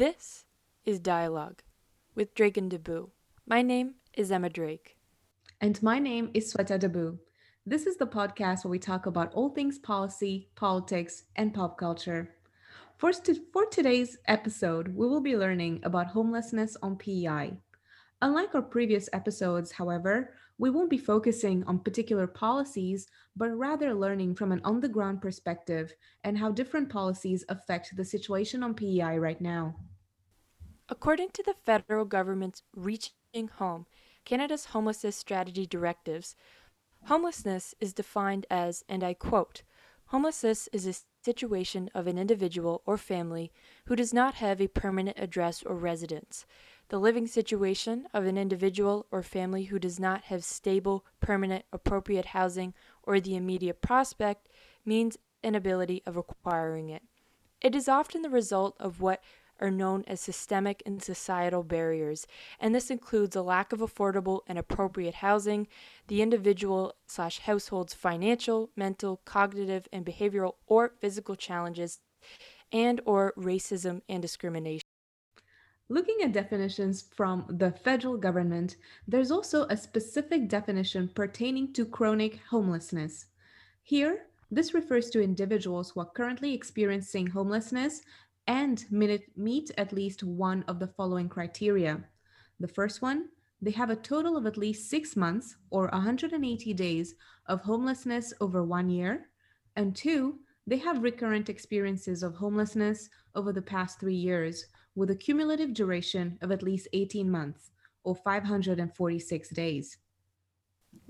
This is Dialogue with Drake and Debu. My name is Emma Drake. And my name is Sweta Debu. This is the podcast where we talk about all things policy, politics, and pop culture. For, st- for today's episode, we will be learning about homelessness on PEI. Unlike our previous episodes, however, we won't be focusing on particular policies, but rather learning from an on the ground perspective and how different policies affect the situation on PEI right now. According to the federal government's Reaching Home, Canada's homelessness strategy directives, homelessness is defined as, and I quote, homelessness is a situation of an individual or family who does not have a permanent address or residence the living situation of an individual or family who does not have stable, permanent, appropriate housing or the immediate prospect means inability of acquiring it. It is often the result of what are known as systemic and societal barriers, and this includes a lack of affordable and appropriate housing, the individual slash household's financial, mental, cognitive, and behavioral or physical challenges, and or racism and discrimination. Looking at definitions from the federal government, there's also a specific definition pertaining to chronic homelessness. Here, this refers to individuals who are currently experiencing homelessness and meet at least one of the following criteria. The first one, they have a total of at least six months or 180 days of homelessness over one year. And two, they have recurrent experiences of homelessness over the past three years with a cumulative duration of at least 18 months or 546 days.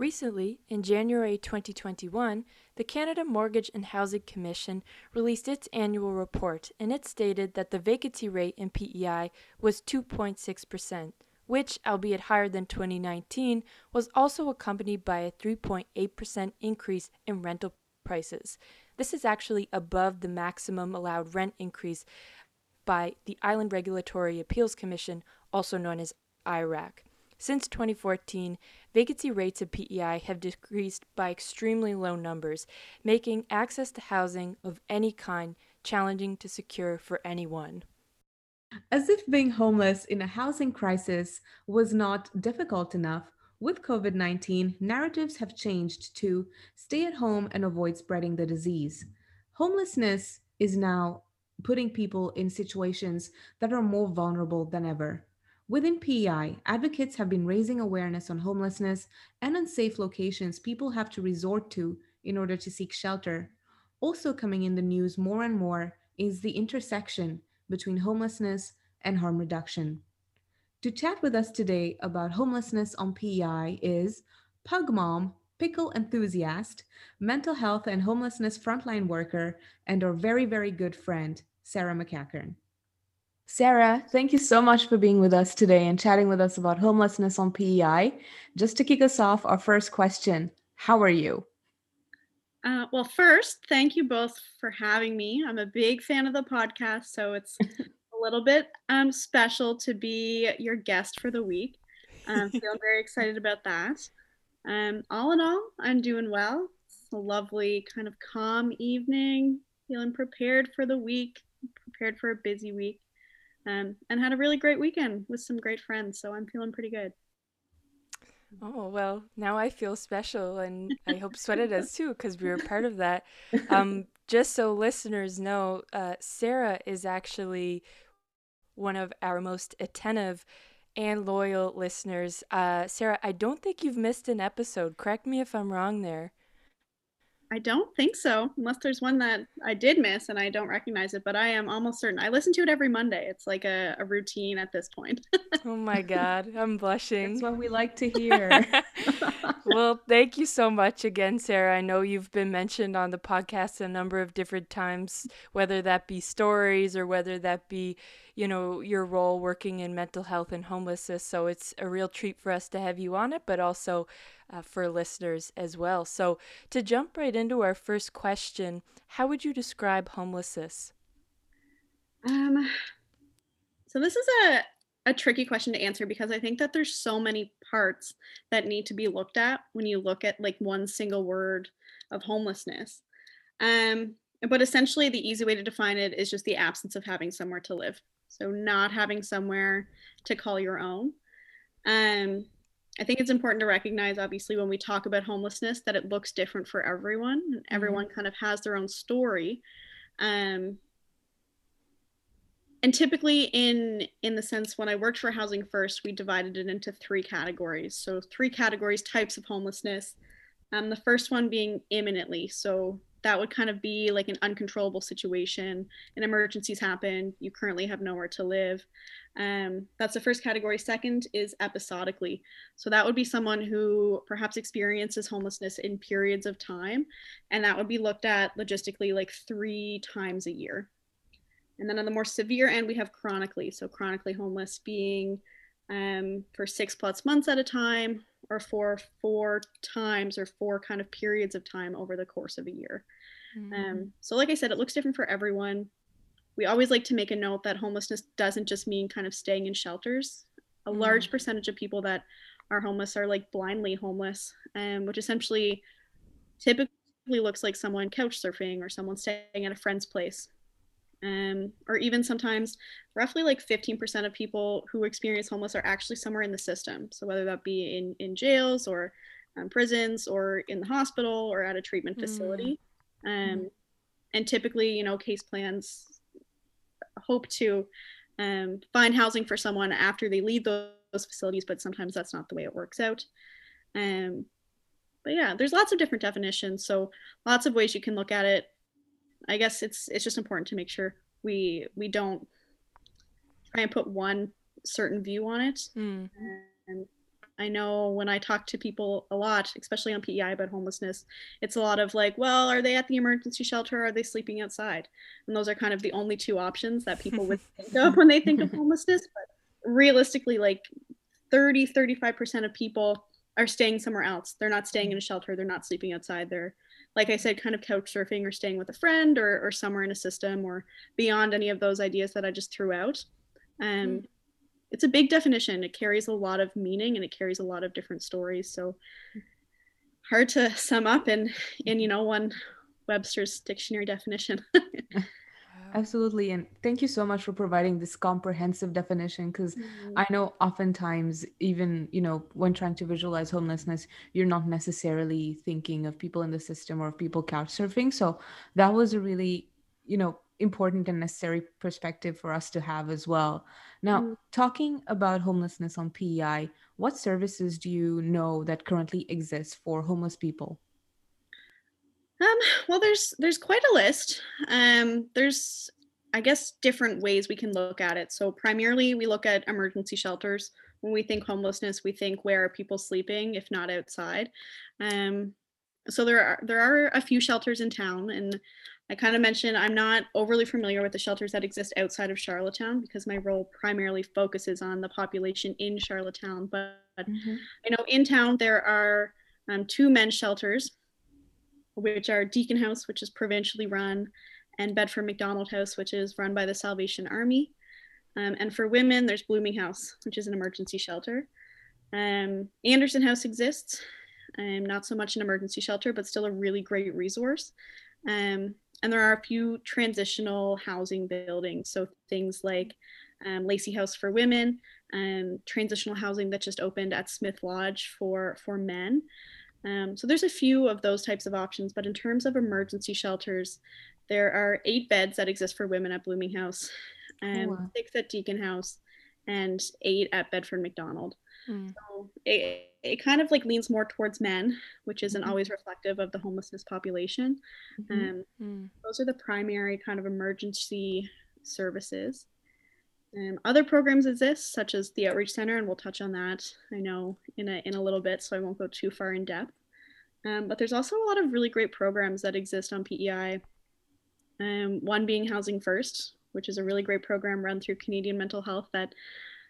Recently, in January 2021, the Canada Mortgage and Housing Commission released its annual report and it stated that the vacancy rate in PEI was 2.6%, which, albeit higher than 2019, was also accompanied by a 3.8% increase in rental prices. This is actually above the maximum allowed rent increase by the Island Regulatory Appeals Commission, also known as IRAC. Since 2014, vacancy rates at PEI have decreased by extremely low numbers, making access to housing of any kind challenging to secure for anyone. As if being homeless in a housing crisis was not difficult enough, with COVID 19, narratives have changed to stay at home and avoid spreading the disease. Homelessness is now putting people in situations that are more vulnerable than ever. Within PEI, advocates have been raising awareness on homelessness and unsafe locations people have to resort to in order to seek shelter. Also, coming in the news more and more is the intersection between homelessness and harm reduction. To chat with us today about homelessness on PEI is Pug Mom, pickle enthusiast, mental health and homelessness frontline worker, and our very, very good friend, Sarah McCackern. Sarah, thank you so much for being with us today and chatting with us about homelessness on PEI. Just to kick us off, our first question How are you? Uh, well, first, thank you both for having me. I'm a big fan of the podcast, so it's a little bit um, special to be your guest for the week. I'm um, feeling very excited about that. Um, all in all, I'm doing well. It's a lovely, kind of calm evening, feeling prepared for the week prepared for a busy week um, and had a really great weekend with some great friends. So I'm feeling pretty good. Oh, well, now I feel special, and I hope Sweta does too, because we were part of that. Um, just so listeners know, uh, Sarah is actually one of our most attentive and loyal listeners. Uh, Sarah, I don't think you've missed an episode. Correct me if I'm wrong there. I don't think so, unless there's one that I did miss and I don't recognize it, but I am almost certain. I listen to it every Monday. It's like a, a routine at this point. oh my God, I'm blushing. That's what we like to hear. well, thank you so much again, Sarah. I know you've been mentioned on the podcast a number of different times, whether that be stories or whether that be, you know, your role working in mental health and homelessness. So it's a real treat for us to have you on it, but also uh, for listeners as well. So, to jump right into our first question, how would you describe homelessness? Um, so this is a a tricky question to answer because I think that there's so many parts that need to be looked at when you look at like one single word of homelessness. Um, but essentially, the easy way to define it is just the absence of having somewhere to live. So not having somewhere to call your own. Um, I think it's important to recognize, obviously, when we talk about homelessness, that it looks different for everyone. Everyone mm-hmm. kind of has their own story. Um, and typically in in the sense when i worked for housing first we divided it into three categories so three categories types of homelessness um, the first one being imminently so that would kind of be like an uncontrollable situation. An emergencies happen. You currently have nowhere to live. Um, that's the first category. Second is episodically. So that would be someone who perhaps experiences homelessness in periods of time and that would be looked at logistically like three times a year. And then on the more severe end we have chronically. So chronically homeless being um, for six plus months at a time or for four times or four kind of periods of time over the course of a year. Mm-hmm. Um, so, like I said, it looks different for everyone. We always like to make a note that homelessness doesn't just mean kind of staying in shelters. A mm-hmm. large percentage of people that are homeless are like blindly homeless, um, which essentially typically looks like someone couch surfing or someone staying at a friend's place um, or even sometimes roughly like 15% of people who experience homeless are actually somewhere in the system. So whether that be in, in jails or um, prisons or in the hospital or at a treatment mm. facility. Mm. Um, and typically, you know, case plans hope to um, find housing for someone after they leave those, those, facilities, but sometimes that's not the way it works out. Um, but yeah, there's lots of different definitions. So lots of ways you can look at it. I guess it's it's just important to make sure we we don't try and put one certain view on it. Mm. And I know when I talk to people a lot, especially on PEI about homelessness, it's a lot of like, well, are they at the emergency shelter? are they sleeping outside? And those are kind of the only two options that people would think of when they think of homelessness. But realistically, like 30, 35% of people are staying somewhere else. They're not staying in a shelter. They're not sleeping outside. They're like I said, kind of couch surfing or staying with a friend or, or somewhere in a system or beyond any of those ideas that I just threw out. Um, mm. It's a big definition. It carries a lot of meaning and it carries a lot of different stories. So hard to sum up in, in you know, one Webster's dictionary definition. Absolutely. And thank you so much for providing this comprehensive definition because mm-hmm. I know oftentimes, even, you know, when trying to visualize homelessness, you're not necessarily thinking of people in the system or of people couch surfing. So that was a really, you know, important and necessary perspective for us to have as well. Now, mm-hmm. talking about homelessness on PEI, what services do you know that currently exist for homeless people? Um, well, there's there's quite a list. Um, there's I guess different ways we can look at it. So primarily we look at emergency shelters. When we think homelessness, we think where are people sleeping if not outside. Um, so there are there are a few shelters in town and I kind of mentioned I'm not overly familiar with the shelters that exist outside of Charlottetown because my role primarily focuses on the population in Charlottetown. But mm-hmm. I know in town there are um, two men's shelters which are Deacon House, which is provincially run, and Bedford MacDonald House, which is run by the Salvation Army. Um, and for women, there's Blooming House, which is an emergency shelter. Um, Anderson House exists, um, not so much an emergency shelter, but still a really great resource. Um, and there are a few transitional housing buildings, so things like um, Lacey House for women, and transitional housing that just opened at Smith Lodge for for men. Um, so there's a few of those types of options, but in terms of emergency shelters, there are eight beds that exist for women at Blooming House, and oh, wow. six at Deacon House, and eight at Bedford MacDonald. Mm. So it, it kind of like leans more towards men, which isn't mm-hmm. always reflective of the homelessness population. Mm-hmm. Um, mm. Those are the primary kind of emergency services. Um, other programs exist, such as the Outreach Center, and we'll touch on that, I know, in a, in a little bit, so I won't go too far in depth. Um, but there's also a lot of really great programs that exist on PEI. Um, one being Housing First, which is a really great program run through Canadian Mental Health that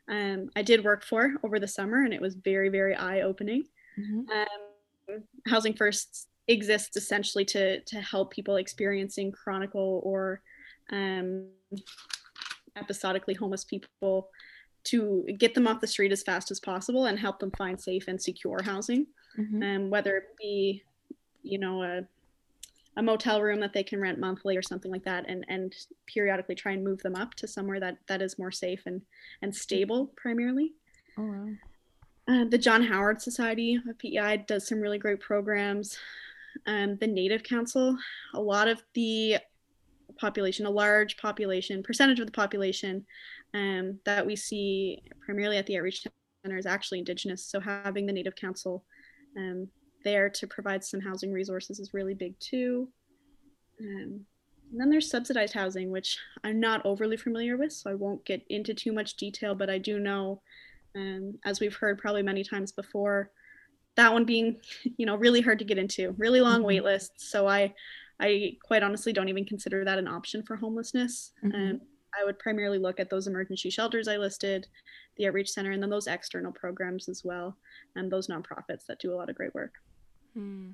um, I did work for over the summer, and it was very, very eye opening. Mm-hmm. Um, Housing First exists essentially to, to help people experiencing chronic or um, episodically homeless people to get them off the street as fast as possible and help them find safe and secure housing. Mm-hmm. Um, whether it be, you know, a, a motel room that they can rent monthly or something like that and and periodically try and move them up to somewhere that that is more safe and and stable primarily Oh wow. uh, the john howard society of pei does some really great programs um, the native council a lot of the population a large population percentage of the population um, that we see primarily at the outreach center is actually indigenous so having the native council um, there to provide some housing resources is really big too. Um, and then there's subsidized housing, which I'm not overly familiar with, so I won't get into too much detail, but I do know, um, as we've heard probably many times before, that one being, you know, really hard to get into, really long mm-hmm. wait lists. So I, I quite honestly don't even consider that an option for homelessness. Mm-hmm. Um, I would primarily look at those emergency shelters I listed, the outreach center, and then those external programs as well, and those nonprofits that do a lot of great work. Hmm.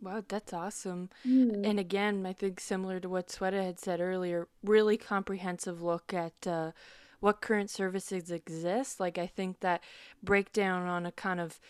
Wow, that's awesome. Mm. And again, I think similar to what Sweta had said earlier, really comprehensive look at uh, what current services exist. Like, I think that breakdown on a kind of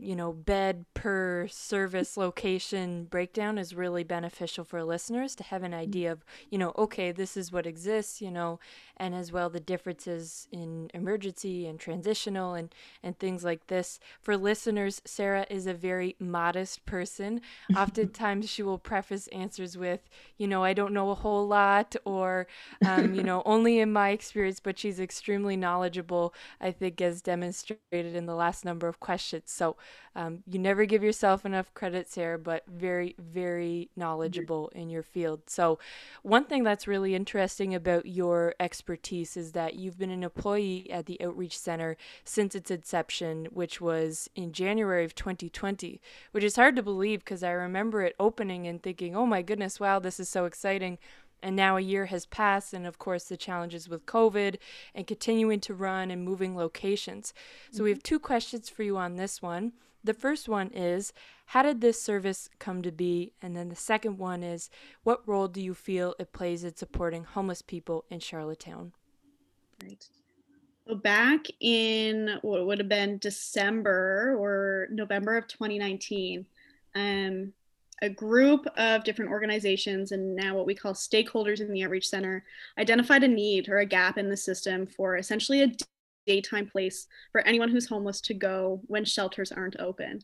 you know, bed per service location breakdown is really beneficial for listeners to have an mm-hmm. idea of, you know, okay, this is what exists, you know, and as well the differences in emergency and transitional and, and things like this. For listeners, Sarah is a very modest person. Oftentimes she will preface answers with, you know, I don't know a whole lot or, um, you know, only in my experience, but she's extremely knowledgeable, I think, as demonstrated in the last number of questions. So, um, you never give yourself enough credit, Sarah, but very, very knowledgeable in your field. So, one thing that's really interesting about your expertise is that you've been an employee at the Outreach Center since its inception, which was in January of 2020, which is hard to believe because I remember it opening and thinking, oh my goodness, wow, this is so exciting. And now a year has passed, and of course, the challenges with COVID and continuing to run and moving locations. So, mm-hmm. we have two questions for you on this one. The first one is How did this service come to be? And then the second one is What role do you feel it plays in supporting homeless people in Charlottetown? Right. So, back in what would have been December or November of 2019, um, a group of different organizations and now what we call stakeholders in the outreach center identified a need or a gap in the system for essentially a daytime place for anyone who's homeless to go when shelters aren't open.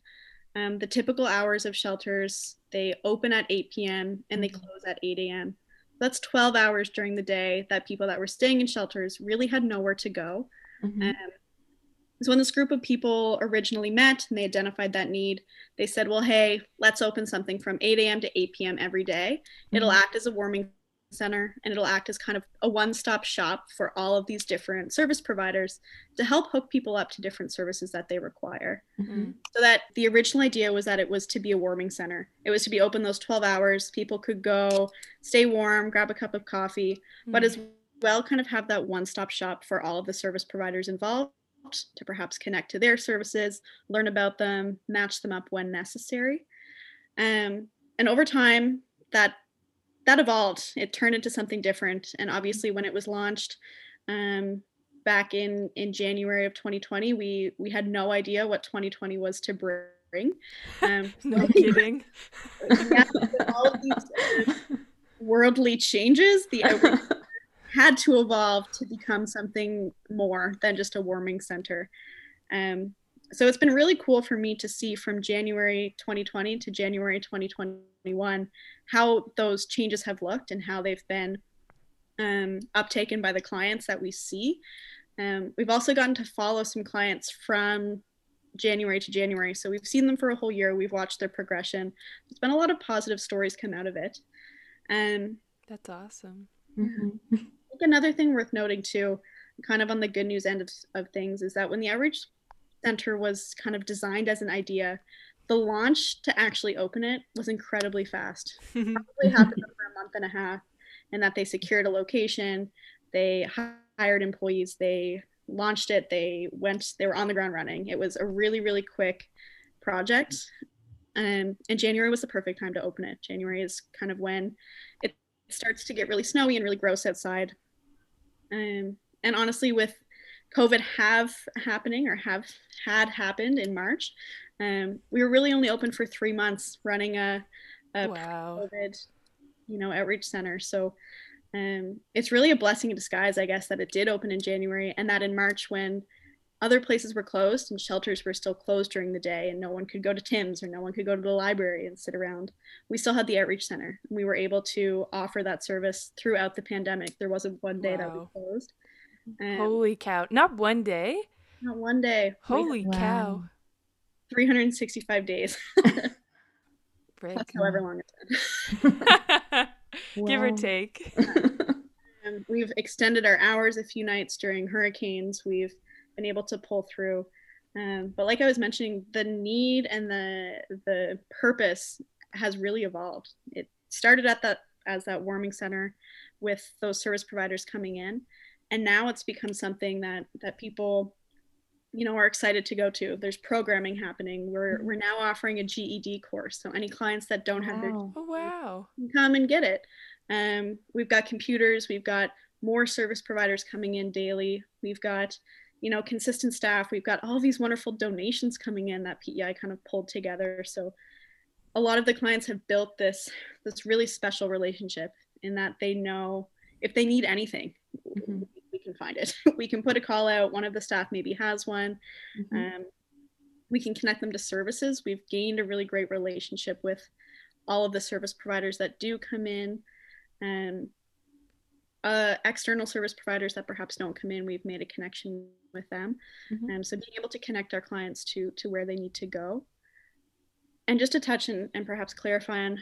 Um, the typical hours of shelters, they open at 8 p.m. and they close at 8 a.m. That's 12 hours during the day that people that were staying in shelters really had nowhere to go. Mm-hmm. Um, so when this group of people originally met and they identified that need, they said, well, hey, let's open something from 8 a.m. to 8 p.m. every day. It'll mm-hmm. act as a warming center and it'll act as kind of a one-stop shop for all of these different service providers to help hook people up to different services that they require mm-hmm. so that the original idea was that it was to be a warming center it was to be open those 12 hours people could go stay warm grab a cup of coffee mm-hmm. but as well kind of have that one-stop shop for all of the service providers involved to perhaps connect to their services learn about them match them up when necessary um, and over time that that evolved. It turned into something different. And obviously, when it was launched um, back in in January of 2020, we we had no idea what 2020 was to bring. Um, no kidding. yeah, all of these uh, worldly changes, the outreach had to evolve to become something more than just a warming center. Um, so it's been really cool for me to see from January 2020 to January 2021 how those changes have looked and how they've been um, uptaken by the clients that we see. Um, we've also gotten to follow some clients from January to January. So we've seen them for a whole year. We've watched their progression. There's been a lot of positive stories come out of it. Um, That's awesome. Mm-hmm. Another thing worth noting too, kind of on the good news end of, of things, is that when the outreach center was kind of designed as an idea, the launch to actually open it was incredibly fast. Probably happened over a month and a half, and that they secured a location, they hired employees, they launched it, they went, they were on the ground running. It was a really, really quick project. Um, and January was the perfect time to open it. January is kind of when it starts to get really snowy and really gross outside. Um, and honestly, with COVID have happening or have had happened in March, um, we were really only open for three months running a, a wow. COVID you know, outreach center. So um, it's really a blessing in disguise, I guess, that it did open in January and that in March when other places were closed and shelters were still closed during the day and no one could go to Tim's or no one could go to the library and sit around. We still had the outreach center. We were able to offer that service throughout the pandemic. There wasn't one day wow. that we closed. Um, Holy cow. Not one day? Not one day. Holy cow. 365 days. That's however long it's been. Give or take. Um, we've extended our hours a few nights during hurricanes. We've been able to pull through. Um, but like I was mentioning, the need and the the purpose has really evolved. It started at that as that warming center with those service providers coming in, and now it's become something that that people you know are excited to go to there's programming happening we're mm-hmm. we're now offering a ged course so any clients that don't have their oh wow come and get it um, we've got computers we've got more service providers coming in daily we've got you know, consistent staff. We've got all these wonderful donations coming in that PEI kind of pulled together. So a lot of the clients have built this this really special relationship in that they know if they need anything, mm-hmm. we can find it. we can put a call out. One of the staff maybe has one. Mm-hmm. Um, we can connect them to services. We've gained a really great relationship with all of the service providers that do come in. And uh, external service providers that perhaps don't come in, we've made a connection with them. Mm-hmm. Um, so being able to connect our clients to to where they need to go. And just to touch and, and perhaps clarify on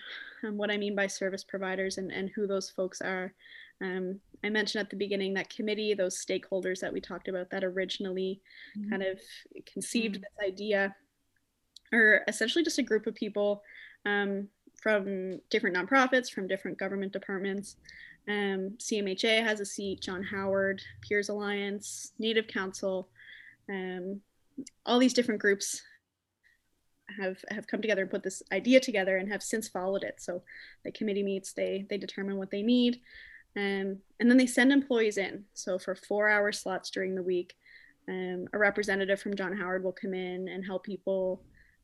um, what I mean by service providers and, and who those folks are. Um, I mentioned at the beginning that committee, those stakeholders that we talked about that originally mm-hmm. kind of conceived mm-hmm. this idea, are essentially just a group of people um, from different nonprofits, from different government departments um, CMHA has a seat, John Howard, Peers Alliance, Native Council, um, all these different groups have have come together and put this idea together and have since followed it. So the committee meets, they they determine what they need, um, and then they send employees in. So for four hour slots during the week, um, a representative from John Howard will come in and help people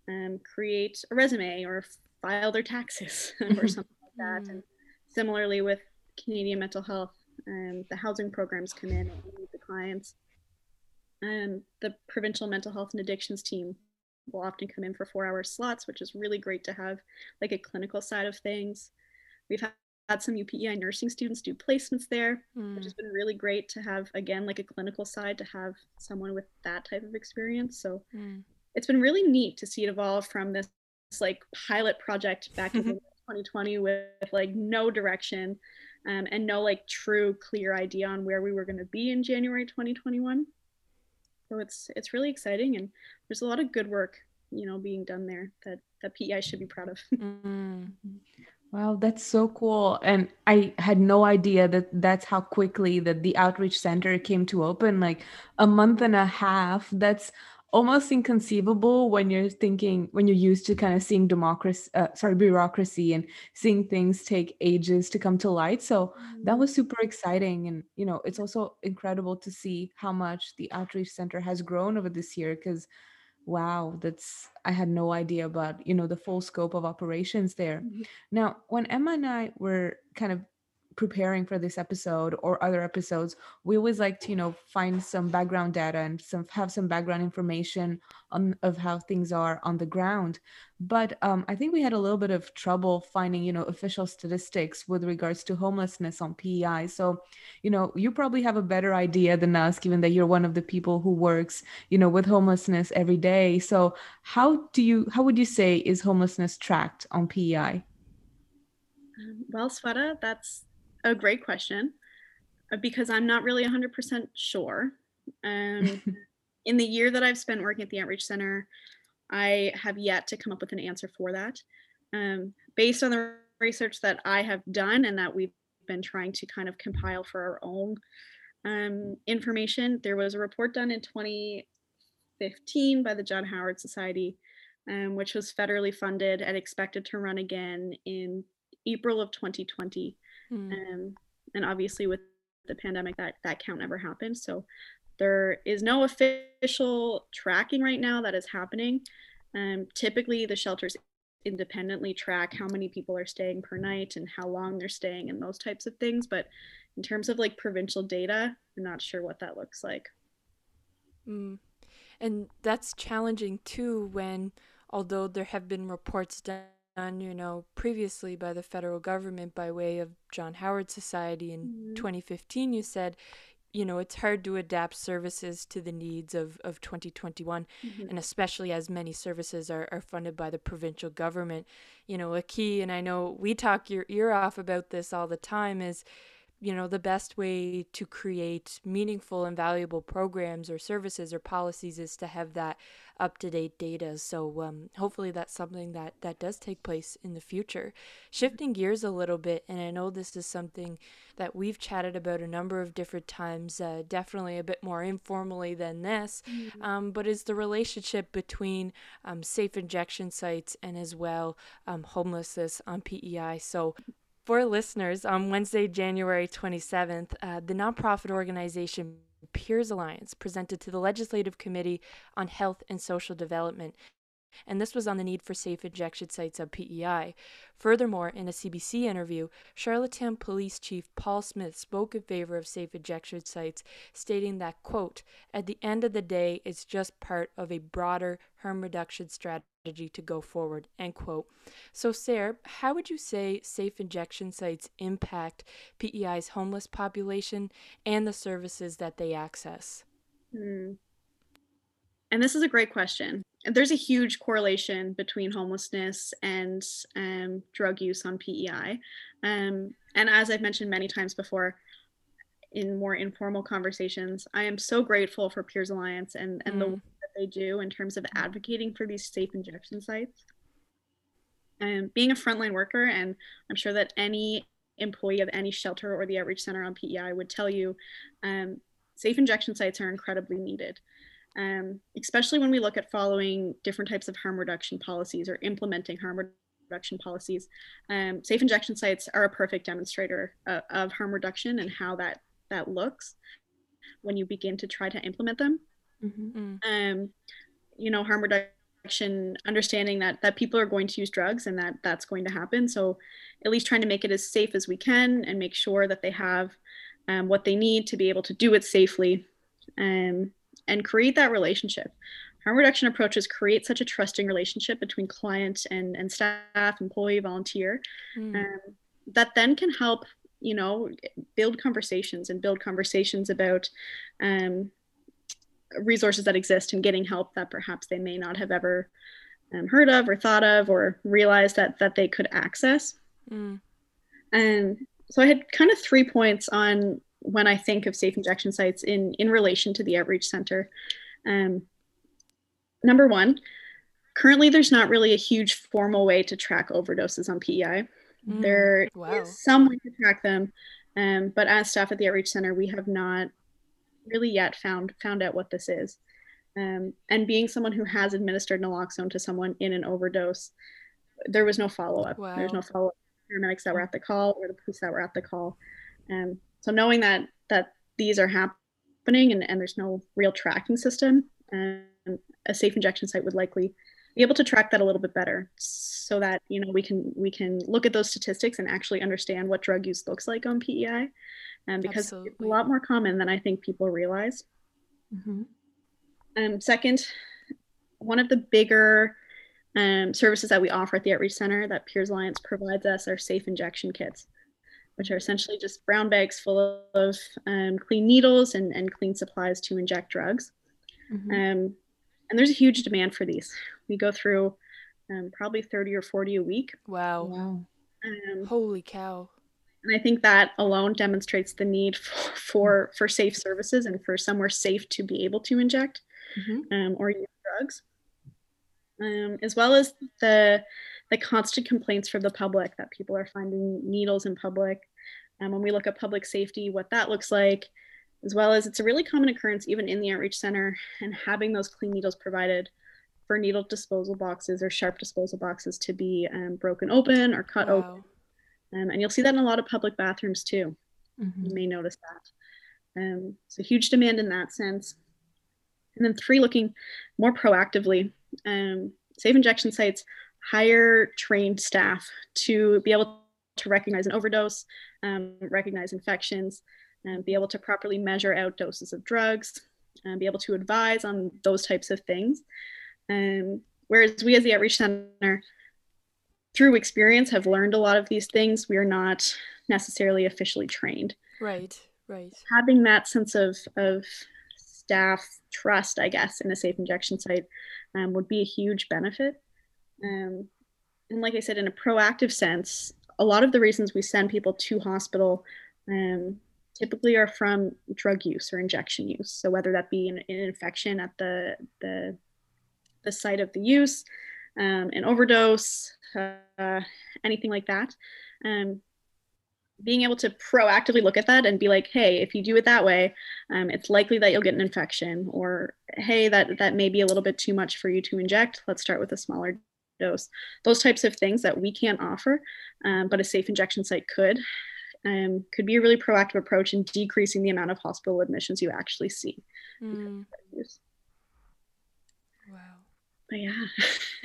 um, create a resume or file their taxes or something like that. And similarly with Canadian Mental Health, and the housing programs come in and meet the clients. And the provincial mental health and addictions team will often come in for four hour slots, which is really great to have like a clinical side of things. We've had some UPEI nursing students do placements there, mm. which has been really great to have again like a clinical side to have someone with that type of experience. So mm. it's been really neat to see it evolve from this like pilot project back in 2020 with like no direction um, and no like true clear idea on where we were going to be in January 2021. So it's it's really exciting and there's a lot of good work you know being done there that that PEI should be proud of. mm. Wow, that's so cool. And I had no idea that that's how quickly that the outreach center came to open like a month and a half. That's almost inconceivable when you're thinking when you're used to kind of seeing democracy uh, sorry bureaucracy and seeing things take ages to come to light. So that was super exciting and you know it's also incredible to see how much the outreach center has grown over this year because wow that's i had no idea about you know the full scope of operations there. Mm-hmm. now when emma and i were kind of preparing for this episode or other episodes we always like to you know find some background data and some have some background information on of how things are on the ground. But um, i think we had a little bit of trouble finding you know official statistics with regards to homelessness on pei so you know you probably have a better idea than us given that you're one of the people who works you know with homelessness every day. So how do you how would you say is homelessness tracked on pei um, well sweta that's a great question uh, because I'm not really 100% sure. Um, in the year that I've spent working at the Outreach Center, I have yet to come up with an answer for that. Um, based on the research that I have done and that we've been trying to kind of compile for our own um, information, there was a report done in 2015 by the John Howard Society, um, which was federally funded and expected to run again in April of 2020. Mm. Um, and obviously, with the pandemic, that that count never happened. So there is no official tracking right now that is happening. Um, typically, the shelters independently track how many people are staying per night and how long they're staying and those types of things. But in terms of like provincial data, I'm not sure what that looks like. Mm. And that's challenging too when, although there have been reports done, you know, previously by the federal government by way of John Howard Society in mm-hmm. 2015, you said, you know, it's hard to adapt services to the needs of, of 2021, mm-hmm. and especially as many services are, are funded by the provincial government. You know, a key, and I know we talk your ear off about this all the time, is you know the best way to create meaningful and valuable programs or services or policies is to have that up to date data. So um, hopefully that's something that that does take place in the future. Shifting gears a little bit and i know this is something that we've chatted about a number of different times uh, definitely a bit more informally than this mm-hmm. um, but is the relationship between um, safe injection sites and as well um, homelessness on pei so for listeners, on Wednesday, January 27th, uh, the nonprofit organization Peers Alliance presented to the Legislative Committee on Health and Social Development and this was on the need for safe injection sites of PEI. Furthermore, in a CBC interview, Charlottetown Police Chief Paul Smith spoke in favor of safe injection sites, stating that, quote, at the end of the day, it's just part of a broader harm reduction strategy to go forward, end quote. So, Sarah, how would you say safe injection sites impact PEI's homeless population and the services that they access? Hmm. And this is a great question there's a huge correlation between homelessness and um, drug use on PEI. Um, and as I've mentioned many times before, in more informal conversations, I am so grateful for Peers Alliance and, and mm. the that they do in terms of advocating for these safe injection sites. Um, being a frontline worker, and I'm sure that any employee of any shelter or the outreach center on PEI would tell you, um, safe injection sites are incredibly needed um, especially when we look at following different types of harm reduction policies or implementing harm reduction policies. Um, safe injection sites are a perfect demonstrator uh, of harm reduction and how that that looks when you begin to try to implement them. Mm-hmm. Um, you know, harm reduction, understanding that that people are going to use drugs and that that's going to happen. So, at least trying to make it as safe as we can and make sure that they have um, what they need to be able to do it safely. Um, and create that relationship. Harm reduction approaches create such a trusting relationship between client and, and staff, employee, volunteer, mm. um, that then can help, you know, build conversations and build conversations about um, resources that exist and getting help that perhaps they may not have ever um, heard of or thought of or realized that that they could access. Mm. And so I had kind of three points on when I think of safe injection sites in, in relation to the outreach center. Um, number one, currently there's not really a huge formal way to track overdoses on PEI. Mm, there wow. is some way to track them, um, but as staff at the outreach center, we have not really yet found found out what this is. Um, and being someone who has administered naloxone to someone in an overdose, there was no follow up. Wow. There's no follow up. Paramedics that were at the call or the police that were at the call. Um, so knowing that that these are happening and, and there's no real tracking system, um, a safe injection site would likely be able to track that a little bit better so that you know we can we can look at those statistics and actually understand what drug use looks like on PEI um, because Absolutely. it's a lot more common than I think people realize. Mm-hmm. Um, second, one of the bigger um, services that we offer at the Outreach Center that Peers Alliance provides us are safe injection kits which are essentially just brown bags full of um, clean needles and, and clean supplies to inject drugs. Mm-hmm. Um, and there's a huge demand for these. We go through um, probably 30 or 40 a week. Wow. Wow. Um, Holy cow. And I think that alone demonstrates the need for, for, for safe services and for somewhere safe to be able to inject mm-hmm. Um, or use drugs. Um, as well as the the constant complaints from the public that people are finding needles in public and when we look at public safety, what that looks like, as well as it's a really common occurrence even in the outreach center and having those clean needles provided for needle disposal boxes or sharp disposal boxes to be um, broken open or cut wow. open. Um, and you'll see that in a lot of public bathrooms too. Mm-hmm. You may notice that. Um, so huge demand in that sense. And then three, looking more proactively. Um, safe injection sites hire trained staff to be able to recognize an overdose, um, recognize infections, and be able to properly measure out doses of drugs, and be able to advise on those types of things. Um, whereas we as the Outreach Center, through experience, have learned a lot of these things. We are not necessarily officially trained. Right, right. Having that sense of, of staff trust, I guess, in a safe injection site um, would be a huge benefit. Um, and like I said, in a proactive sense, a lot of the reasons we send people to hospital um, typically are from drug use or injection use. So whether that be an, an infection at the, the, the site of the use, um, an overdose, uh, anything like that. Um, being able to proactively look at that and be like, hey, if you do it that way, um, it's likely that you'll get an infection, or hey, that that may be a little bit too much for you to inject. Let's start with a smaller dose. Those types of things that we can't offer, um, but a safe injection site could, um, could be a really proactive approach in decreasing the amount of hospital admissions you actually see. Mm. Wow. But yeah.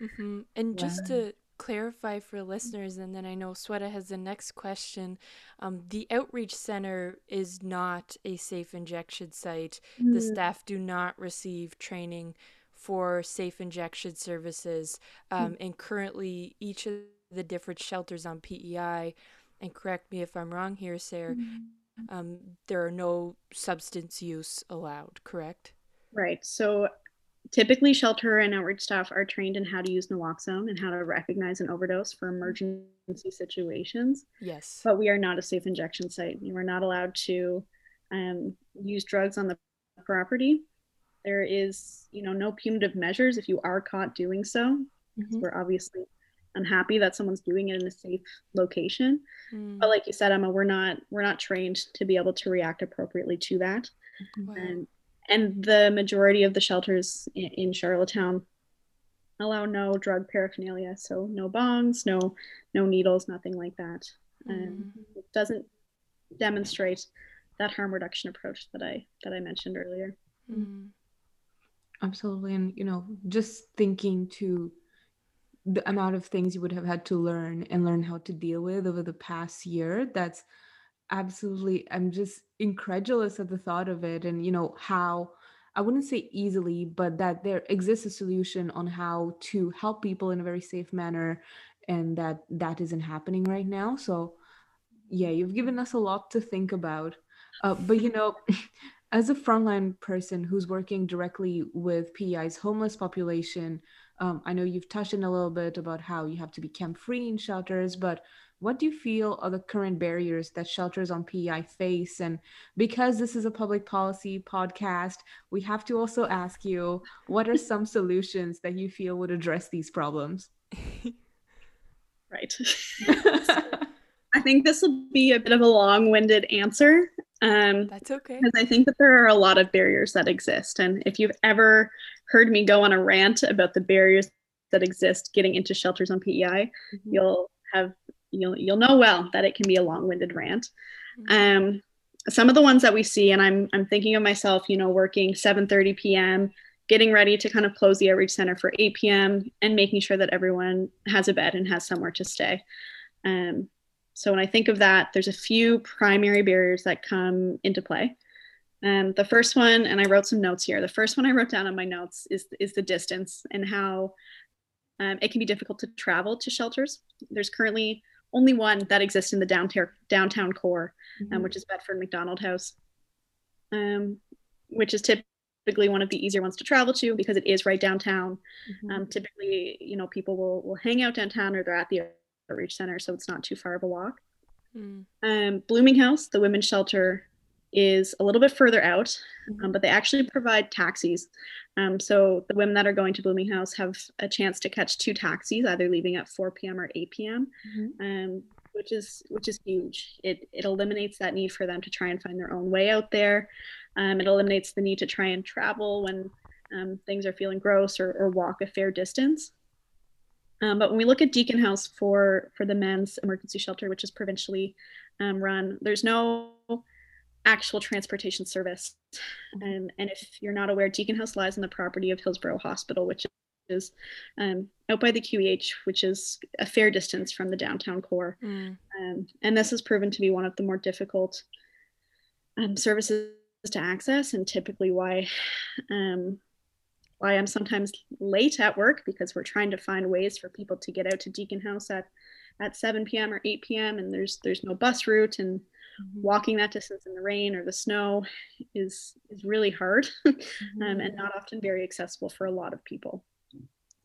mm-hmm. And just to clarify for listeners, and then I know Sweta has the next question. Um, the Outreach Center is not a safe injection site. Mm. The staff do not receive training for safe injection services. Um, mm. And currently, each of the different shelters on PEI, and correct me if I'm wrong here, Sarah, mm. um, there are no substance use allowed, correct? Right. So typically shelter and outreach staff are trained in how to use naloxone and how to recognize an overdose for emergency situations yes but we are not a safe injection site you are not allowed to um, use drugs on the property there is you know no punitive measures if you are caught doing so mm-hmm. we're obviously unhappy that someone's doing it in a safe location mm. but like you said emma we're not we're not trained to be able to react appropriately to that wow. and and the majority of the shelters in, in Charlottetown allow no drug paraphernalia, so no bongs, no no needles, nothing like that. Um, it doesn't demonstrate that harm reduction approach that I that I mentioned earlier. Mm. Absolutely, and you know, just thinking to the amount of things you would have had to learn and learn how to deal with over the past year. That's absolutely i'm just incredulous at the thought of it and you know how i wouldn't say easily but that there exists a solution on how to help people in a very safe manner and that that isn't happening right now so yeah you've given us a lot to think about uh, but you know as a frontline person who's working directly with PEI's homeless population, um, I know you've touched in a little bit about how you have to be camp free in shelters, but what do you feel are the current barriers that shelters on PEI face? And because this is a public policy podcast, we have to also ask you what are some solutions that you feel would address these problems? right. I think this will be a bit of a long winded answer. Um, That's okay. Because I think that there are a lot of barriers that exist. And if you've ever heard me go on a rant about the barriers that exist getting into shelters on PEI, mm-hmm. you'll have you'll you'll know well that it can be a long-winded rant. Mm-hmm. Um, some of the ones that we see, and I'm I'm thinking of myself, you know, working 7:30 p.m., getting ready to kind of close the outreach center for 8 p.m. and making sure that everyone has a bed and has somewhere to stay. Um, so when I think of that, there's a few primary barriers that come into play. Um, the first one, and I wrote some notes here. The first one I wrote down on my notes is is the distance and how um, it can be difficult to travel to shelters. There's currently only one that exists in the downtown downtown core, um, mm-hmm. um, which is Bedford MacDonald House, um, which is typically one of the easier ones to travel to because it is right downtown. Mm-hmm. Um, typically, you know, people will will hang out downtown or they're at the outreach center, so it's not too far of a walk. Mm. Um, Blooming House, the women's shelter, is a little bit further out, mm-hmm. um, but they actually provide taxis. Um, so the women that are going to Blooming House have a chance to catch two taxis, either leaving at 4 p.m. or 8 p.m., mm-hmm. um, which is which is huge. It it eliminates that need for them to try and find their own way out there. Um, it eliminates the need to try and travel when um, things are feeling gross or, or walk a fair distance. Um, but when we look at Deacon House for for the men's emergency shelter, which is provincially run, there's no actual transportation service. And, and if you're not aware, Deacon House lies on the property of Hillsborough Hospital, which is um, out by the QEH, which is a fair distance from the downtown core. Mm. Um, and this has proven to be one of the more difficult um, services to access, and typically why um, why I'm sometimes late at work because we're trying to find ways for people to get out to Deacon House at at 7 p.m. or 8 p.m. and there's there's no bus route and mm-hmm. walking that distance in the rain or the snow is is really hard mm-hmm. um, and not often very accessible for a lot of people.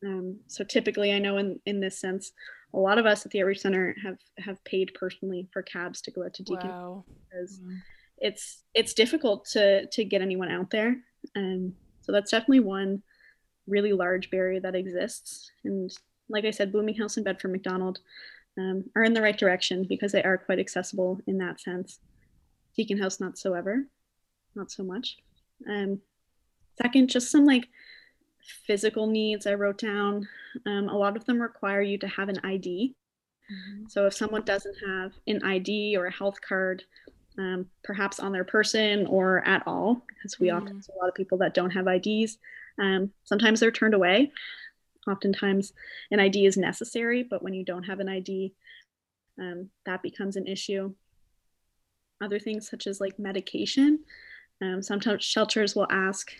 Um, so typically, I know in in this sense, a lot of us at the Outreach Center have have paid personally for cabs to go out to Deacon wow. because mm-hmm. it's it's difficult to to get anyone out there. Um, so that's definitely one really large barrier that exists. And like I said, Blooming House and Bedford MacDonald um, are in the right direction because they are quite accessible in that sense. Deacon House, not so ever, not so much. Um, second, just some like physical needs I wrote down. Um, a lot of them require you to have an ID. Mm-hmm. So if someone doesn't have an ID or a health card, um, perhaps on their person or at all, because we mm-hmm. often see a lot of people that don't have IDs. Um, sometimes they're turned away oftentimes an ID is necessary, but when you don't have an ID, um, that becomes an issue. Other things such as like medication, um, sometimes shelters will ask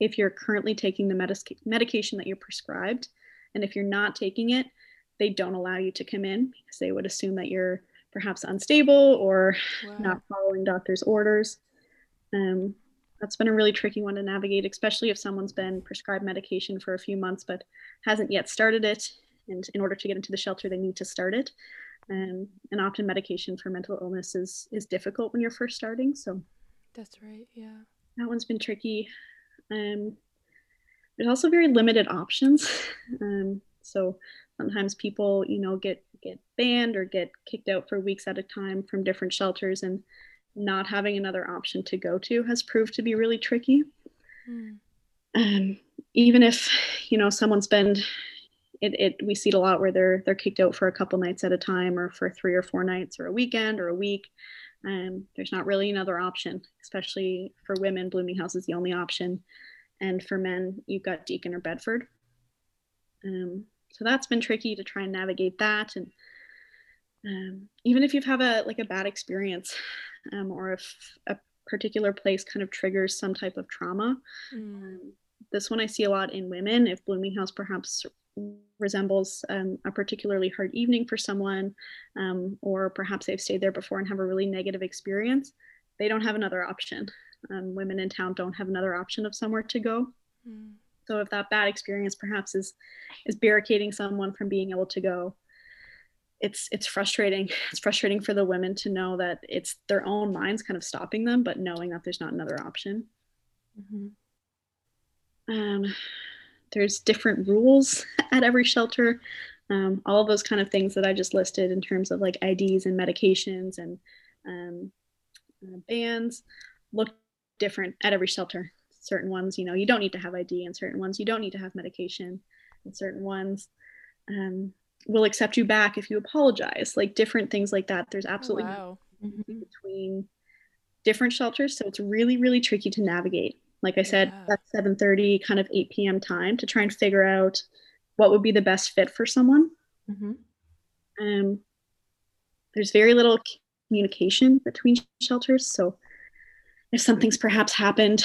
if you're currently taking the medic- medication that you're prescribed. And if you're not taking it, they don't allow you to come in because they would assume that you're perhaps unstable or wow. not following doctor's orders. Um, that's been a really tricky one to navigate, especially if someone's been prescribed medication for a few months but hasn't yet started it. And in order to get into the shelter, they need to start it. Um, and often medication for mental illness is, is difficult when you're first starting. So that's right. Yeah. That one's been tricky. Um, there's also very limited options. Um, so sometimes people, you know, get get banned or get kicked out for weeks at a time from different shelters and not having another option to go to has proved to be really tricky. Mm. Um, even if you know someone's been it, it we see it a lot where they're they're kicked out for a couple nights at a time or for three or four nights or a weekend or a week um, there's not really another option especially for women blooming house is the only option and for men you've got deacon or bedford um, so that's been tricky to try and navigate that and um, even if you've had a like a bad experience um, or if a particular place kind of triggers some type of trauma. Mm. this one I see a lot in women. If Blooming House perhaps resembles um, a particularly hard evening for someone, um, or perhaps they've stayed there before and have a really negative experience, they don't have another option. Um, women in town don't have another option of somewhere to go. Mm. So if that bad experience perhaps is is barricading someone from being able to go, it's it's frustrating. It's frustrating for the women to know that it's their own minds kind of stopping them but knowing that there's not another option. Mm-hmm. um, there's different rules at every shelter. Um, all of those kind of things that i just listed in terms of like ids and medications and um, uh, bans look different at every shelter. Certain ones you know you don't need to have id and certain ones you don't need to have medication and certain ones um, will accept you back if you apologize like different things like that there's oh, absolutely oh, wow. mm-hmm. between different shelters so it's really really tricky to navigate like i said yeah. 7.30 kind of 8 p.m time to try and figure out what would be the best fit for someone mm-hmm. um, there's very little communication between shelters so if something's perhaps happened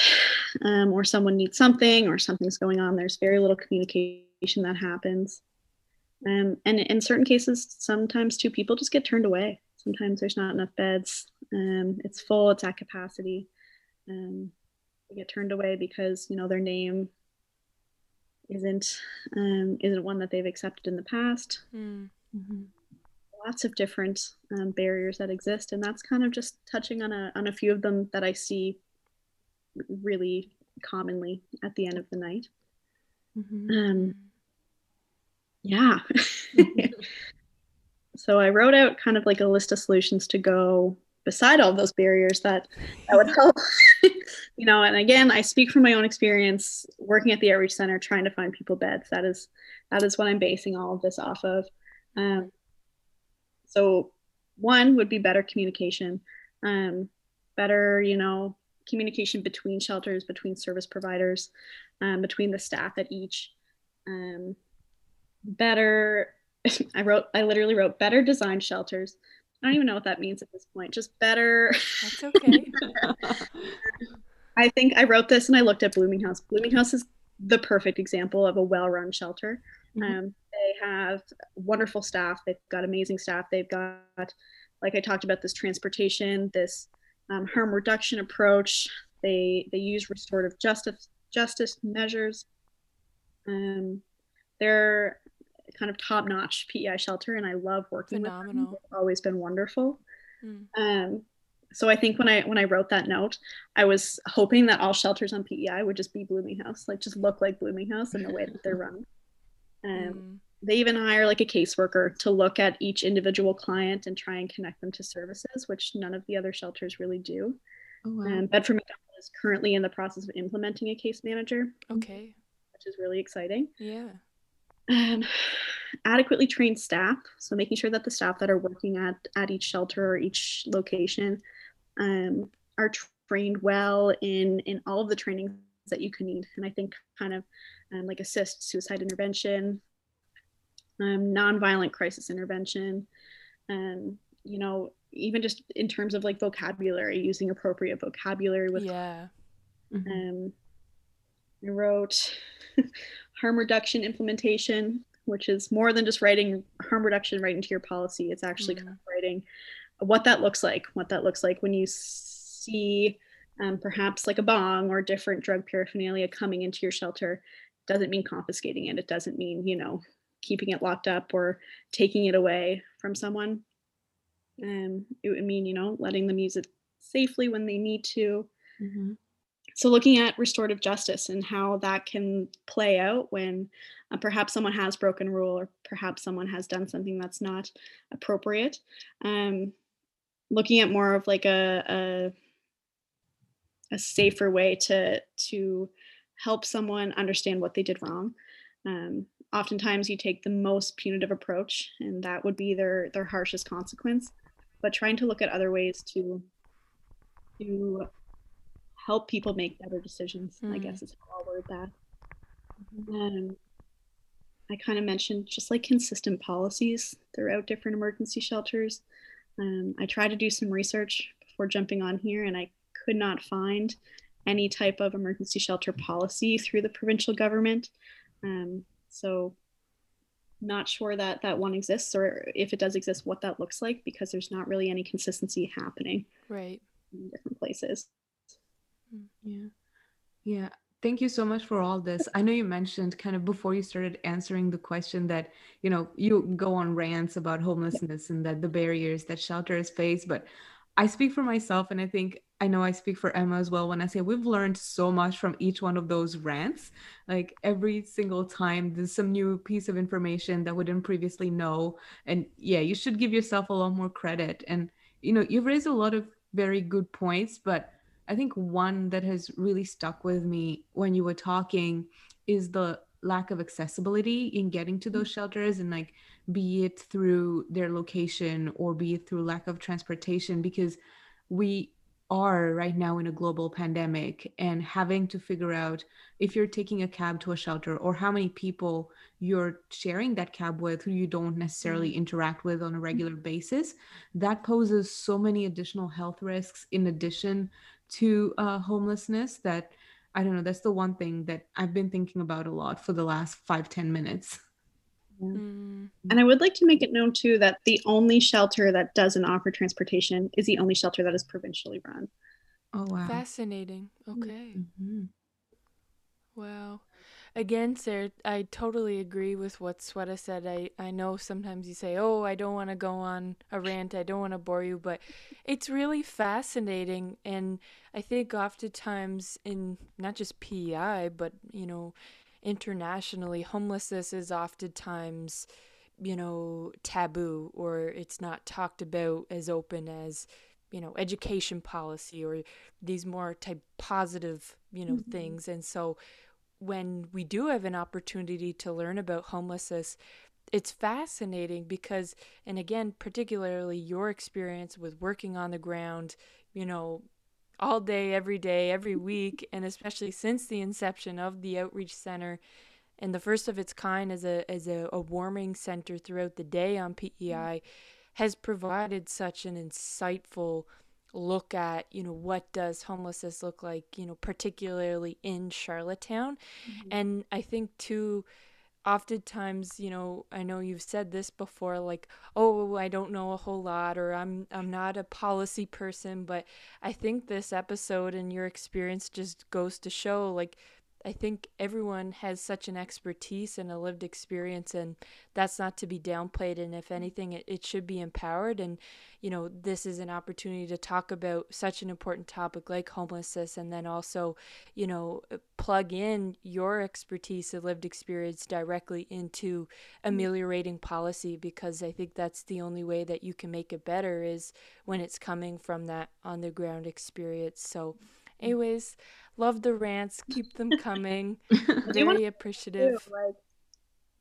um, or someone needs something or something's going on there's very little communication that happens um, and in certain cases, sometimes two people just get turned away. Sometimes there's not enough beds. Um, it's full. It's at capacity. Um, they get turned away because you know their name isn't um, isn't one that they've accepted in the past. Mm. Mm-hmm. Lots of different um, barriers that exist, and that's kind of just touching on a on a few of them that I see really commonly at the end of the night. Mm-hmm. Yeah. so I wrote out kind of like a list of solutions to go beside all those barriers that that would help. you know, and again, I speak from my own experience working at the outreach center, trying to find people beds. That is that is what I'm basing all of this off of. Um, so one would be better communication, um, better, you know, communication between shelters, between service providers, um, between the staff at each um, better. I wrote. I literally wrote better design shelters. I don't even know what that means at this point. Just better. That's okay. I think I wrote this and I looked at Blooming House. Blooming House is the perfect example of a well-run shelter. Mm-hmm. Um, they have wonderful staff. They've got amazing staff. They've got, like I talked about, this transportation, this um, harm reduction approach. They they use restorative justice justice measures. Um, they're kind of top notch PEI shelter, and I love working Phenomenal. with them. They've always been wonderful. Mm. Um, so I think when I when I wrote that note, I was hoping that all shelters on PEI would just be Blooming House, like just look like Blooming House in the way that they're run. Um, mm. They even hire like a caseworker to look at each individual client and try and connect them to services, which none of the other shelters really do. Oh, wow. um, Bedford MacDonald is currently in the process of implementing a case manager. Okay. Which is really exciting. Yeah. Um, adequately trained staff, so making sure that the staff that are working at at each shelter or each location um, are trained well in in all of the trainings that you can need, and I think kind of um, like assist suicide intervention, um, nonviolent crisis intervention, and um, you know even just in terms of like vocabulary, using appropriate vocabulary with yeah. Um, I wrote harm reduction implementation, which is more than just writing harm reduction right into your policy. It's actually mm-hmm. kind of writing what that looks like, what that looks like when you see um, perhaps like a bong or different drug paraphernalia coming into your shelter. Doesn't mean confiscating it. It doesn't mean, you know, keeping it locked up or taking it away from someone. Um, it would mean, you know, letting them use it safely when they need to. Mm-hmm. So, looking at restorative justice and how that can play out when uh, perhaps someone has broken rule or perhaps someone has done something that's not appropriate. Um, looking at more of like a, a a safer way to to help someone understand what they did wrong. Um, oftentimes, you take the most punitive approach, and that would be their their harshest consequence. But trying to look at other ways to to help people make better decisions, mm. I guess is how I'll word that. Um, I kind of mentioned just like consistent policies throughout different emergency shelters. Um, I tried to do some research before jumping on here, and I could not find any type of emergency shelter policy through the provincial government. Um, so, not sure that that one exists, or if it does exist, what that looks like, because there's not really any consistency happening. Right. In different places. Yeah. Yeah. Thank you so much for all this. I know you mentioned kind of before you started answering the question that, you know, you go on rants about homelessness and that the barriers that shelters face, but I speak for myself and I think I know I speak for Emma as well when I say we've learned so much from each one of those rants. Like every single time there's some new piece of information that we didn't previously know. And yeah, you should give yourself a lot more credit. And you know, you've raised a lot of very good points, but I think one that has really stuck with me when you were talking is the lack of accessibility in getting to those shelters and like be it through their location or be it through lack of transportation because we are right now in a global pandemic and having to figure out if you're taking a cab to a shelter or how many people you're sharing that cab with who you don't necessarily mm-hmm. interact with on a regular basis that poses so many additional health risks in addition to uh, homelessness that I don't know. That's the one thing that I've been thinking about a lot for the last five ten minutes. Mm. And I would like to make it known too that the only shelter that doesn't offer transportation is the only shelter that is provincially run. Oh wow! Fascinating. Okay. Mm-hmm. Wow. Again, Sarah, I totally agree with what Sweta said. I, I know sometimes you say, oh, I don't want to go on a rant, I don't want to bore you, but it's really fascinating. And I think oftentimes in not just PEI, but, you know, internationally, homelessness is oftentimes, you know, taboo or it's not talked about as open as, you know, education policy or these more type positive, you know, mm-hmm. things. And so, when we do have an opportunity to learn about homelessness, it's fascinating because, and again, particularly your experience with working on the ground, you know, all day, every day, every week, and especially since the inception of the Outreach Center and the first of its kind as a as a, a warming center throughout the day on mm. PEI has provided such an insightful look at you know what does homelessness look like you know particularly in charlottetown mm-hmm. and i think too oftentimes you know i know you've said this before like oh i don't know a whole lot or i'm i'm not a policy person but i think this episode and your experience just goes to show like I think everyone has such an expertise and a lived experience, and that's not to be downplayed. And if anything, it, it should be empowered. And, you know, this is an opportunity to talk about such an important topic like homelessness, and then also, you know, uh, plug in your expertise and lived experience directly into ameliorating policy because I think that's the only way that you can make it better is when it's coming from that on the ground experience. So, anyways, Love the rants. Keep them coming. Very appreciative. like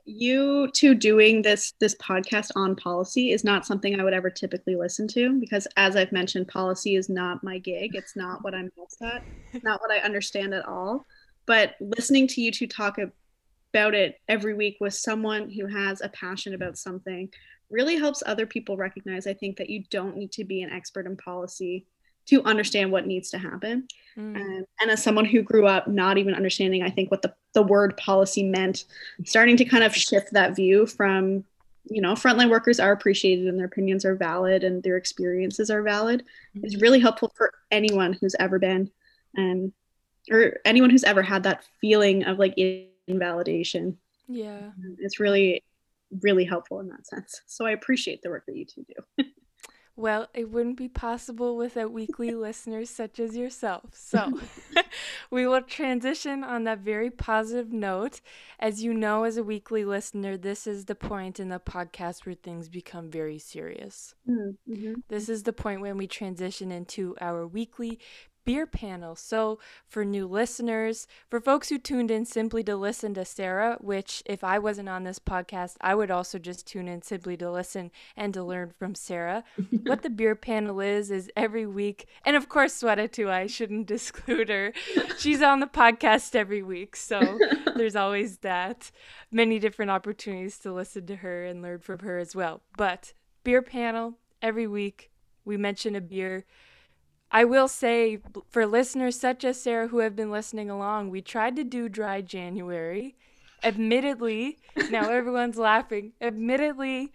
you two doing this this podcast on policy is not something I would ever typically listen to because as I've mentioned, policy is not my gig. It's not what I'm best at. not what I understand at all. But listening to you two talk about it every week with someone who has a passion about something really helps other people recognize I think that you don't need to be an expert in policy to understand what needs to happen. Mm. Um, and as someone who grew up not even understanding, I think, what the, the word policy meant, starting to kind of shift that view from, you know, frontline workers are appreciated and their opinions are valid and their experiences are valid mm. is really helpful for anyone who's ever been, um, or anyone who's ever had that feeling of like invalidation. Yeah. Um, it's really, really helpful in that sense. So I appreciate the work that you two do. Well, it wouldn't be possible without weekly listeners such as yourself. So, we will transition on that very positive note. As you know, as a weekly listener, this is the point in the podcast where things become very serious. Mm-hmm. This is the point when we transition into our weekly beer panel. So, for new listeners, for folks who tuned in simply to listen to Sarah, which if I wasn't on this podcast, I would also just tune in simply to listen and to learn from Sarah. what the beer panel is, is every week, and of course, Sweta too, I shouldn't exclude her. She's on the podcast every week. So, there's always that. Many different opportunities to listen to her and learn from her as well. But, beer panel every week, we mention a beer I will say for listeners such as Sarah who have been listening along, we tried to do dry January. Admittedly, now everyone's laughing. Admittedly,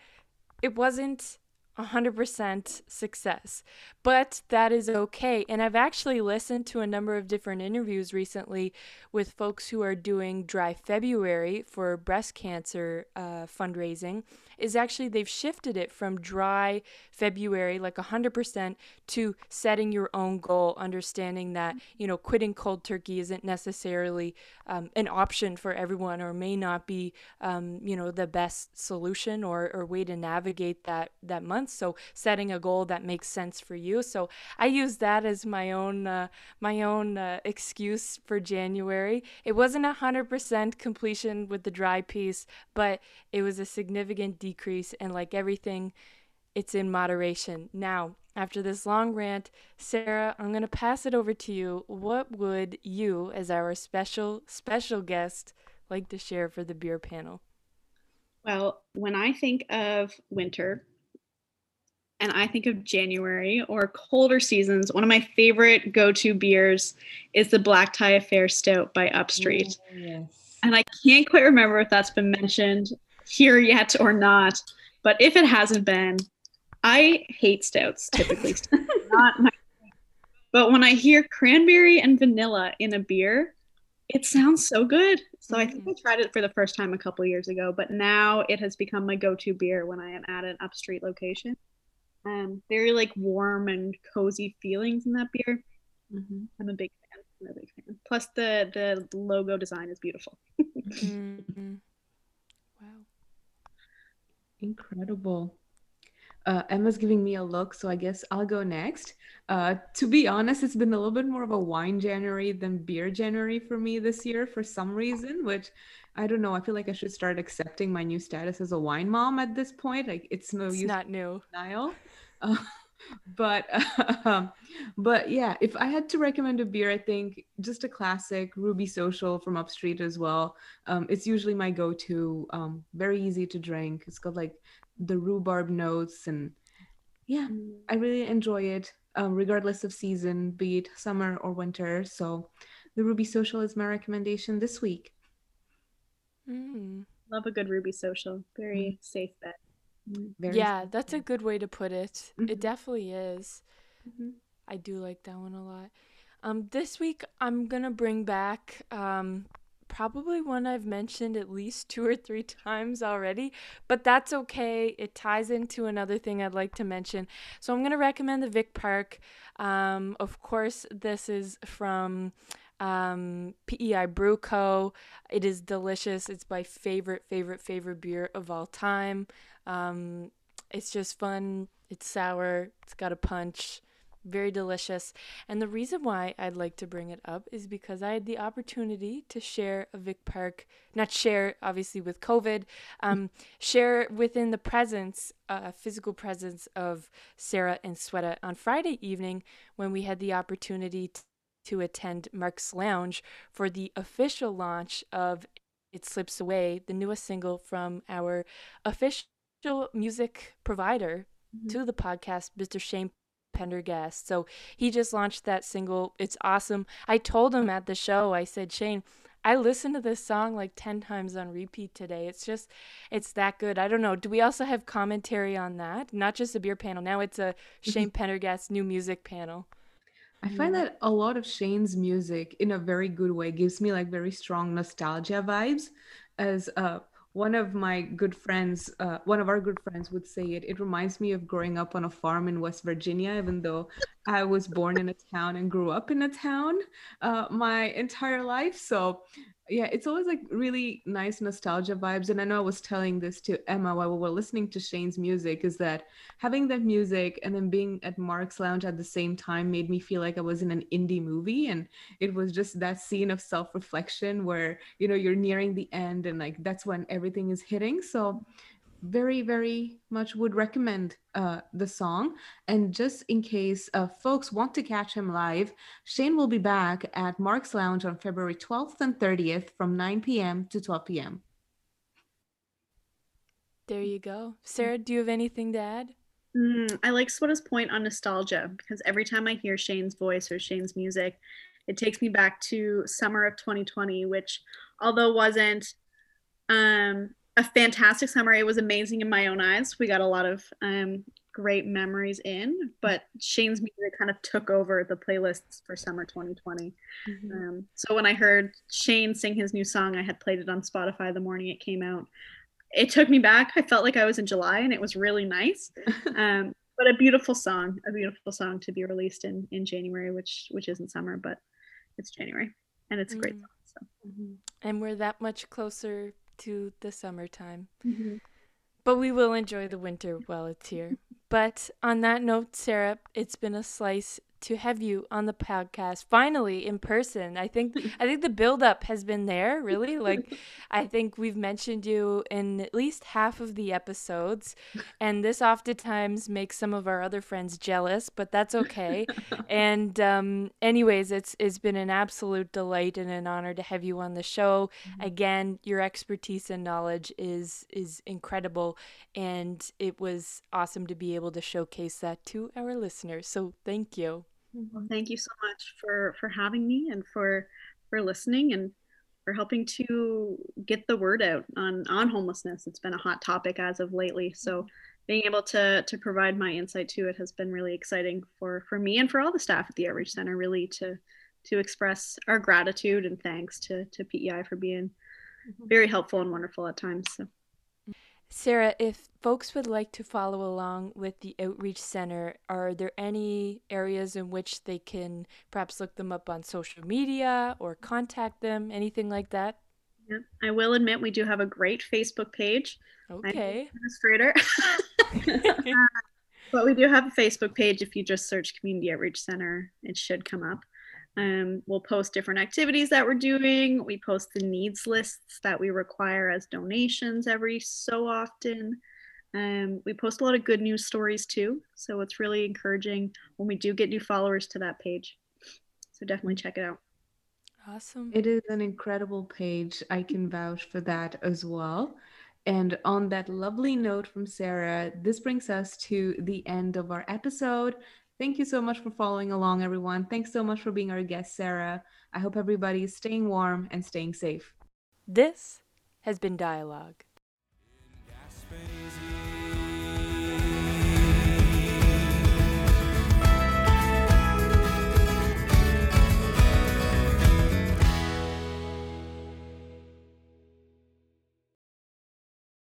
it wasn't 100% success. But that is okay. And I've actually listened to a number of different interviews recently with folks who are doing dry February for breast cancer uh, fundraising. Is actually they've shifted it from dry February, like 100%, to setting your own goal, understanding that, you know, quitting cold turkey isn't necessarily um, an option for everyone or may not be, um, you know, the best solution or, or way to navigate that, that month. So setting a goal that makes sense for you. So I use that as my own, uh, my own uh, excuse for January. It wasn't a 100% completion with the dry piece, but it was a significant decrease. And like everything, it's in moderation. Now, after this long rant, Sarah, I'm to pass it over to you. What would you, as our special, special guest, like to share for the beer panel? Well, when I think of winter and I think of January or colder seasons, one of my favorite go to beers is the Black Tie Affair Stout by Upstreet. Yes. And I can't quite remember if that's been mentioned here yet or not. But if it hasn't been, I hate stouts typically. not my but when I hear cranberry and vanilla in a beer, it sounds so good. So I think I mm-hmm. tried it for the first time a couple years ago, but now it has become my go-to beer when I am at an upstreet location. Um, very like warm and cozy feelings in that beer. Mm-hmm. I'm a big fan. I'm a big fan. Plus the the logo design is beautiful. mm-hmm. Wow, incredible uh, Emma's giving me a look, so I guess I'll go next. Uh, to be honest, it's been a little bit more of a wine January than beer January for me this year for some reason, which I don't know. I feel like I should start accepting my new status as a wine mom at this point. Like it's no it's use. Not new. Denial. Uh, but um, but yeah, if I had to recommend a beer, I think just a classic Ruby Social from Upstreet as well. Um, it's usually my go-to. Um, very easy to drink. It's got like the rhubarb notes, and yeah, mm. I really enjoy it, um, regardless of season, be it summer or winter. So, the Ruby Social is my recommendation this week. Mm. Love a good Ruby Social. Very mm. safe bet. Very yeah, that's a good way to put it. Mm-hmm. It definitely is. Mm-hmm. I do like that one a lot. Um, this week I'm gonna bring back um, probably one I've mentioned at least two or three times already, but that's okay. It ties into another thing I'd like to mention. So I'm gonna recommend the Vic Park. Um, of course, this is from um, PEI Brew Co. It is delicious. It's my favorite, favorite, favorite beer of all time. Um, it's just fun. It's sour. It's got a punch. Very delicious. And the reason why I'd like to bring it up is because I had the opportunity to share a Vic Park, not share obviously with COVID, um, share within the presence, uh, physical presence of Sarah and Sweta on Friday evening when we had the opportunity to attend Mark's Lounge for the official launch of It Slips Away, the newest single from our official music provider mm-hmm. to the podcast, Mr. Shane Pendergast. So he just launched that single. It's awesome. I told him at the show, I said, Shane, I listened to this song like 10 times on repeat today. It's just, it's that good. I don't know. Do we also have commentary on that? Not just a beer panel. Now it's a Shane Pendergast new music panel. I find that a lot of Shane's music, in a very good way, gives me like very strong nostalgia vibes. As uh, one of my good friends, uh, one of our good friends would say it, it reminds me of growing up on a farm in West Virginia, even though I was born in a town and grew up in a town uh, my entire life. So yeah it's always like really nice nostalgia vibes and i know i was telling this to emma while we were listening to shane's music is that having that music and then being at mark's lounge at the same time made me feel like i was in an indie movie and it was just that scene of self-reflection where you know you're nearing the end and like that's when everything is hitting. So very very much would recommend uh, the song. And just in case uh, folks want to catch him live shane will be back at mark's lounge on february 12th and 30th from 9 p.m to 12 p.m there you go. Sarah do you have anything to add? Mm, i like Sweta's point on nostalgia because every time i hear shane's voice or shane's music it takes me back to summer of 2020 which although wasn't um a fantastic summer. It was amazing in my own eyes. We got a lot of um, great memories in, but Shane's music kind of took over the playlists for summer 2020. Mm-hmm. Um, so when I heard Shane sing his new song, I had played it on Spotify the morning it came out. It took me back. I felt like I was in July, and it was really nice. Um, but a beautiful song, a beautiful song to be released in in January, which which isn't summer, but it's January, and it's a great mm-hmm. song. So. Mm-hmm. And we're that much closer to the summertime. Mm-hmm. But we will enjoy the winter while it's here. but on that note, Sarah, it's been a slice to have you on the podcast finally in person. I think I think the buildup has been there, really. Like I think we've mentioned you in at least half of the episodes, and this oftentimes makes some of our other friends jealous, but that's okay. and um, anyways, it's it's been an absolute delight and an honor to have you on the show. Mm-hmm. Again, your expertise and knowledge is is incredible, and it was awesome to be able to showcase that to our listeners. So thank you. Well, thank you so much for for having me and for for listening and for helping to get the word out on on homelessness. It's been a hot topic as of lately. So being able to to provide my insight to it has been really exciting for for me and for all the staff at the Outreach Center really to to express our gratitude and thanks to to PEI for being mm-hmm. very helpful and wonderful at times. So. Sarah, if folks would like to follow along with the Outreach Center, are there any areas in which they can perhaps look them up on social media or contact them, anything like that? Yeah, I will admit we do have a great Facebook page. Okay. administrator. Uh, but we do have a Facebook page. If you just search Community Outreach Center, it should come up. Um, we'll post different activities that we're doing. We post the needs lists that we require as donations every so often. Um, we post a lot of good news stories too, so it's really encouraging when we do get new followers to that page. So definitely check it out. Awesome. It is an incredible page. I can vouch for that as well. And on that lovely note from Sarah, this brings us to the end of our episode. Thank you so much for following along, everyone. Thanks so much for being our guest, Sarah. I hope everybody is staying warm and staying safe. This has been Dialogue.